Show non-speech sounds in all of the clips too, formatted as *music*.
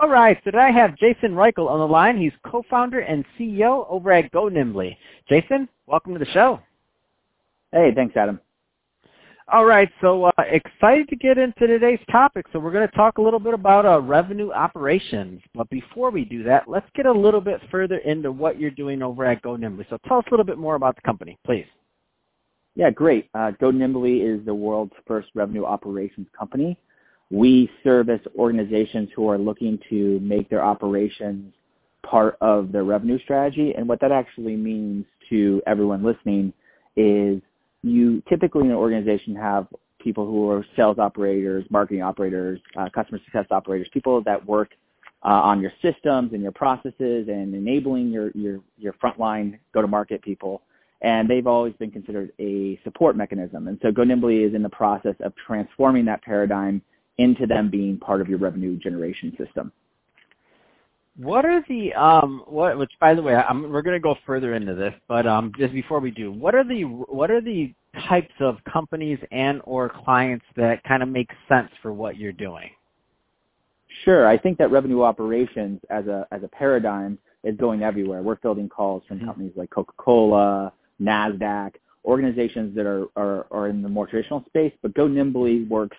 All right, so today I have Jason Reichel on the line. He's co-founder and CEO over at GoNimbly. Jason, welcome to the show. Hey, thanks, Adam. All right, so uh, excited to get into today's topic. So we're going to talk a little bit about uh, revenue operations. But before we do that, let's get a little bit further into what you're doing over at GoNimbly. So tell us a little bit more about the company, please. Yeah, great. Uh, GoNimbly is the world's first revenue operations company. We service organizations who are looking to make their operations part of their revenue strategy. And what that actually means to everyone listening is you typically in an organization have people who are sales operators, marketing operators, uh, customer success operators, people that work uh, on your systems and your processes and enabling your your your frontline go-to-market people. And they've always been considered a support mechanism. And so GoNimbly is in the process of transforming that paradigm into them being part of your revenue generation system. What are the um what which by the way I'm, we're going to go further into this but um just before we do what are the what are the types of companies and or clients that kind of make sense for what you're doing? Sure, I think that revenue operations as a as a paradigm is going everywhere. We're fielding calls from mm-hmm. companies like Coca-Cola, Nasdaq, organizations that are, are are in the more traditional space, but GoNimbly works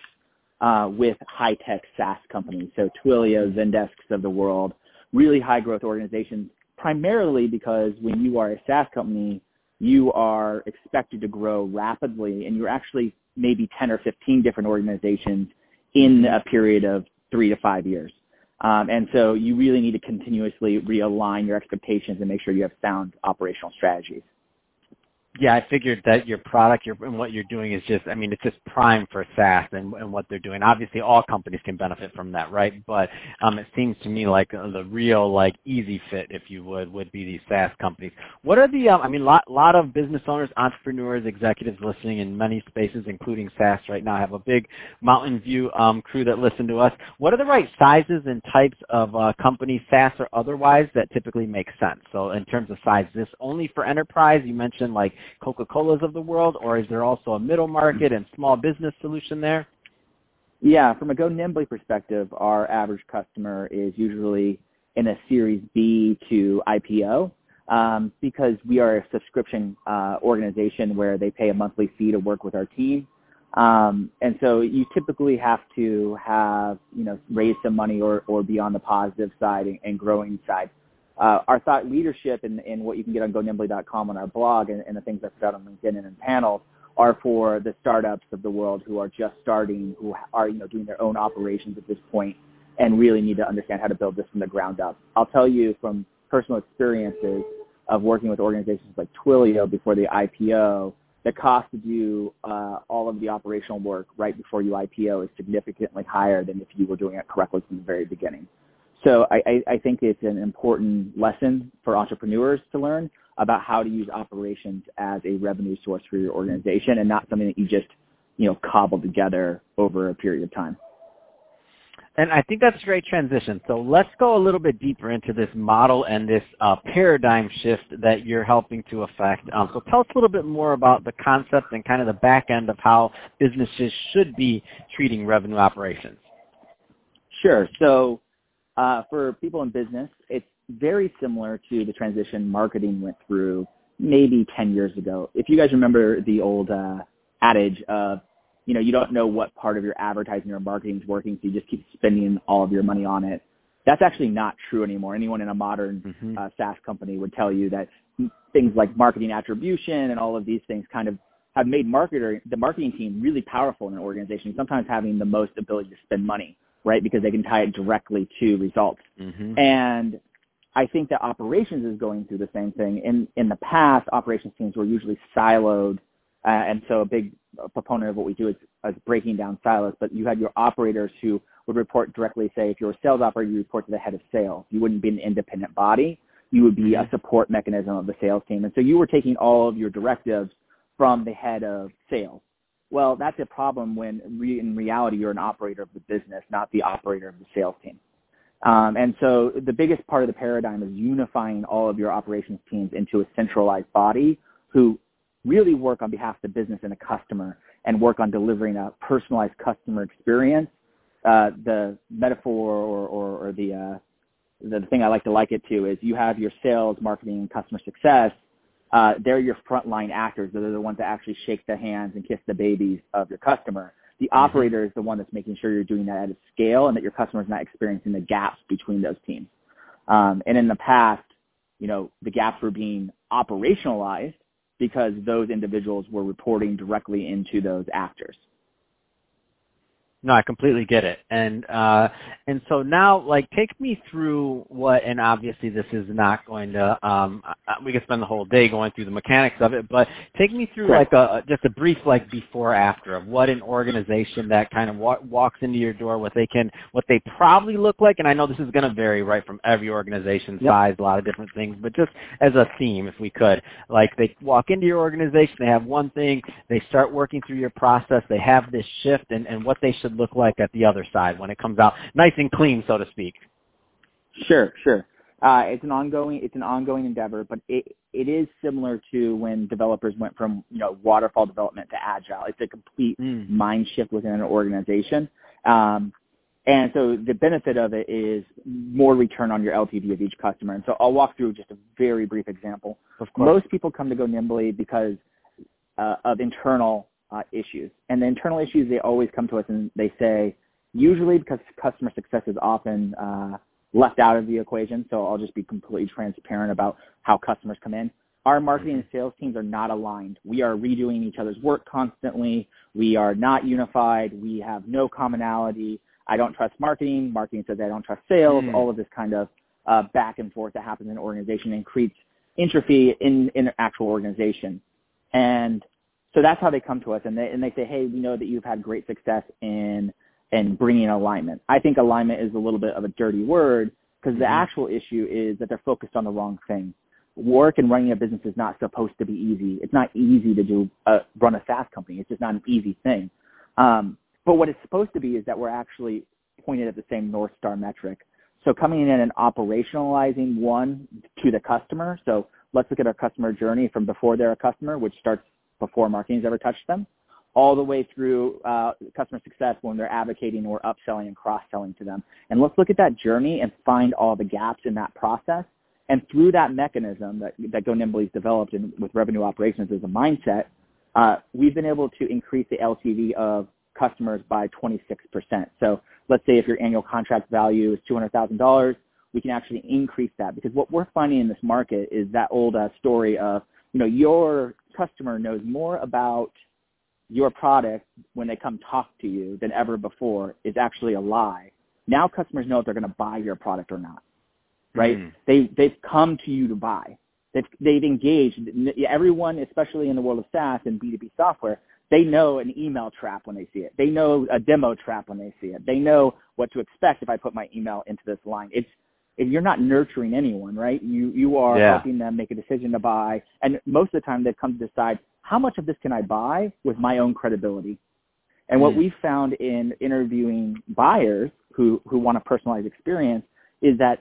uh, with high-tech SaaS companies, so Twilio, Zendesks of the world, really high growth organizations, primarily because when you are a SaaS company, you are expected to grow rapidly and you're actually maybe 10 or 15 different organizations in a period of three to five years. Um, and so you really need to continuously realign your expectations and make sure you have sound operational strategies yeah, I figured that your product your, and what you're doing is just, I mean, it's just prime for SaaS and, and what they're doing. Obviously, all companies can benefit from that, right? But um, it seems to me like the real, like, easy fit, if you would, would be these SaaS companies. What are the, um, I mean, a lot, lot of business owners, entrepreneurs, executives listening in many spaces, including SaaS right now. Have a big Mountain View um, crew that listen to us. What are the right sizes and types of uh, companies, SaaS or otherwise, that typically make sense? So in terms of size, this only for enterprise? You mentioned, like, Coca-Colas of the world, or is there also a middle market and small business solution there? Yeah, from a GoNimbly perspective, our average customer is usually in a Series B to IPO um, because we are a subscription uh, organization where they pay a monthly fee to work with our team. Um, and so you typically have to have, you know, raise some money or, or be on the positive side and, and growing side uh, our thought leadership and, and what you can get on gonimbly.com on our blog and, and the things I put out on LinkedIn and in panels are for the startups of the world who are just starting, who are you know doing their own operations at this point, and really need to understand how to build this from the ground up. I'll tell you from personal experiences of working with organizations like Twilio before the IPO, the cost to do uh, all of the operational work right before you IPO is significantly higher than if you were doing it correctly from the very beginning. So I, I, think it's an important lesson for entrepreneurs to learn about how to use operations as a revenue source for your organization and not something that you just, you know, cobble together over a period of time. And I think that's a great transition. So let's go a little bit deeper into this model and this uh, paradigm shift that you're helping to affect. Um, so tell us a little bit more about the concept and kind of the back end of how businesses should be treating revenue operations. Sure. So uh, for people in business, it's very similar to the transition marketing went through maybe 10 years ago. If you guys remember the old uh, adage of, you know, you don't know what part of your advertising or marketing is working, so you just keep spending all of your money on it. That's actually not true anymore. Anyone in a modern mm-hmm. uh, SaaS company would tell you that things like marketing attribution and all of these things kind of have made marketer the marketing team really powerful in an organization, sometimes having the most ability to spend money right? Because they can tie it directly to results. Mm-hmm. And I think that operations is going through the same thing. In in the past, operations teams were usually siloed, uh, and so a big proponent of what we do is, is breaking down silos. But you had your operators who would report directly. Say, if you're a sales operator, you report to the head of sales. You wouldn't be an independent body. You would be a Mm-hmm. support mechanism of the sales team. And so you were taking all of your directives from the head of sales. Well, that's a problem when re- in reality you're an operator of the business, not the operator of the sales team. Um, and so the biggest part of the paradigm is unifying all of your operations teams into a centralized body who really work on behalf of the business and the customer and work on delivering a personalized customer experience. Uh, the metaphor or, or, or the, uh, the thing I like to like it to is you have your sales, marketing, and customer success. Uh, they're your frontline actors. They're the ones that actually shake the hands and kiss the babies of your customer. The Mm-hmm. operator is the one that's making sure you're doing that at a scale and that your customer is not experiencing the gaps between those teams. Um, and in the past, you know, the gaps were being operationalized because those individuals were reporting directly into those actors. No, I completely get it. And uh and so now like take me through what and obviously this is not going to um we could spend the whole day going through the mechanics of it, but take me through like a just a brief like before after of what an organization that kind of wa- walks into your door what they can what they probably look like and I know this is going to vary right from every organization Yep. size, a lot of different things, but just as a theme if we could. Like they walk into your organization, they have one thing, they start working through your process, they have this shift and, and what they should look like at the other side when it comes out nice and clean, so to speak. Sure, sure. Uh, it's an ongoing it's an ongoing endeavor, but it it is similar to when developers went from you know waterfall development to agile. It's a complete Mm. mind shift within an organization. Um, and so the benefit of it is more return on your LTV of each customer. And so I'll walk through just a very brief example. Of course. Most people come to Go Nimbly because uh, of internal uh, issues. And the internal issues, they always come to us and they say, usually because customer success is often uh, left out of the equation, so I'll just be completely transparent about how customers come in. Our marketing and sales teams are not aligned. We are redoing each other's work constantly. We are not unified. We have no commonality. I don't trust marketing. Marketing says I don't trust sales. Mm. All of this kind of uh, back and forth that happens in an organization and creates entropy in, in an actual organization. And so that's how they come to us and they, and they say, hey, we know that you've had great success in, in bringing alignment. I think alignment is a little bit of a dirty word because the Mhm. actual issue is that they're focused on the wrong thing. Work and running a business is not supposed to be easy. It's not easy to do, uh, run a SaaS company. It's just not an easy thing. Um, but what it's supposed to be is that we're actually pointed at the same North Star metric. So coming in and operationalizing one to the customer. So let's look at our customer journey from before they're a customer, which starts before marketing's ever touched them, all the way through uh, customer success when they're advocating or upselling and cross-selling to them. And let's look at that journey and find all the gaps in that process. And through that mechanism that, that Go Nimbly's developed with revenue operations as a mindset, uh, we've been able to increase the LTV of customers by 26%. So let's say if your annual contract value is $200,000, we can actually increase that because what we're finding in this market is that old uh, story of, you know, your customer knows more about your product when they come talk to you than ever before is actually a lie. Now customers know if they're going to buy your product or not, right? Mm. They, they've come to you to buy. They've, they've engaged. Everyone, especially in the world of SaaS and B2B software, they know an email trap when they see it. They know a demo trap when they see it. They know what to expect if I put my email into this line. It's if you're not nurturing anyone, right? You you are Yeah. helping them make a decision to buy, and most of the time they've come to decide how much of this can I buy with my own credibility. And what Mm. we found in interviewing buyers who who want a personalized experience is that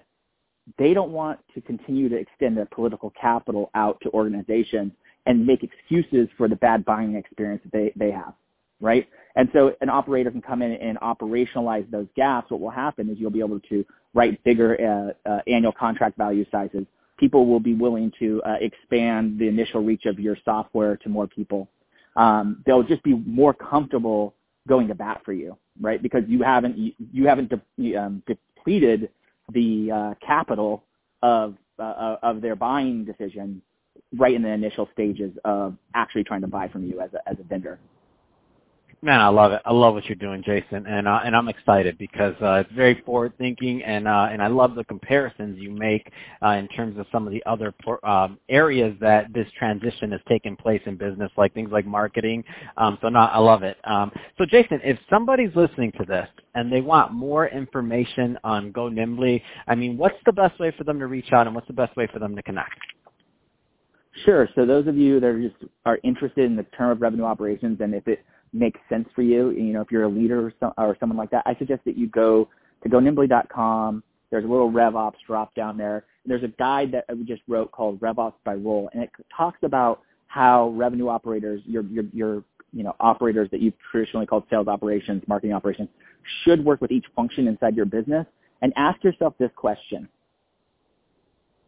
they don't want to continue to extend their political capital out to organizations and make excuses for the bad buying experience that they, they have, right? And so an operator can come in and operationalize those gaps. What will happen is you'll be able to write bigger uh, uh, annual contract value sizes. People will be willing to uh, expand the initial reach of your software to more people. Um, they'll just be more comfortable going to bat for you, right? Because you haven't you, haven't de- um, depleted the uh, capital of uh, of their buying decision right in the initial stages of actually trying to buy from you as a as a vendor. Man, I love it. I love what you're doing, Jason, and uh, and I'm excited because uh, it's very forward thinking, and uh, and I love the comparisons you make uh, in terms of some of the other por- um, areas that this transition has taken place in business, like things like marketing. Um, so, no, I love it. Um, so, Jason, if somebody's listening to this and they want more information on Go Nimbly, I mean, what's the best way for them to reach out, and what's the best way for them to connect? Sure. So those of you that are just are interested in the term of revenue operations, and if it makes sense for you. You know, if you're a leader or, or someone like that, I suggest that you go to gonimbly.com. There's a little RevOps drop down there. There's a guide that we just wrote called RevOps by role, and it talks about how revenue operators, your your your you know operators that you've traditionally called sales operations, marketing operations, should work with each function inside your business. And ask yourself this question: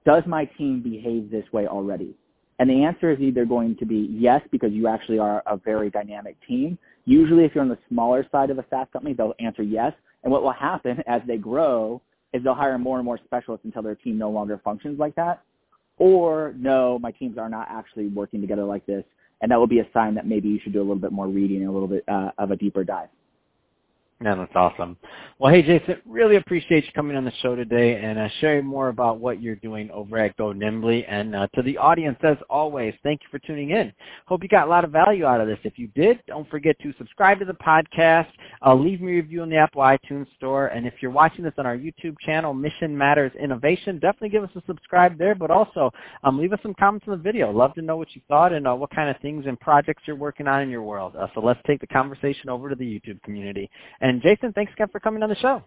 Does my team behave this way already? And the answer is either going to be yes, because you actually are a very dynamic team. Usually if you're on the smaller side of a SaaS company, they'll answer yes. And what will happen *laughs* as they grow is they'll hire more and more specialists until their team no longer functions like that. Or no, my teams are not actually working together like this. And that will be a sign that maybe you should do a little bit more reading and a little bit uh, of a deeper dive. Yeah, that's awesome. Well, hey, Jason, really appreciate you coming on the show today and uh, sharing more about what you're doing over at Go Nimbly. And uh, to the audience, as always, thank you for tuning in. Hope you got a lot of value out of this. If you did, don't forget to subscribe to the podcast. Uh, leave me a review in the Apple iTunes Store. And if you're watching this on our YouTube channel, Mission Matters Innovation, definitely give us a subscribe there. But also, um, leave us some comments in the video. Love to know what you thought and uh, what kind of things and projects you're working on in your world. Uh, so let's take the conversation over to the YouTube community. And and Jason, thanks again for coming on the show.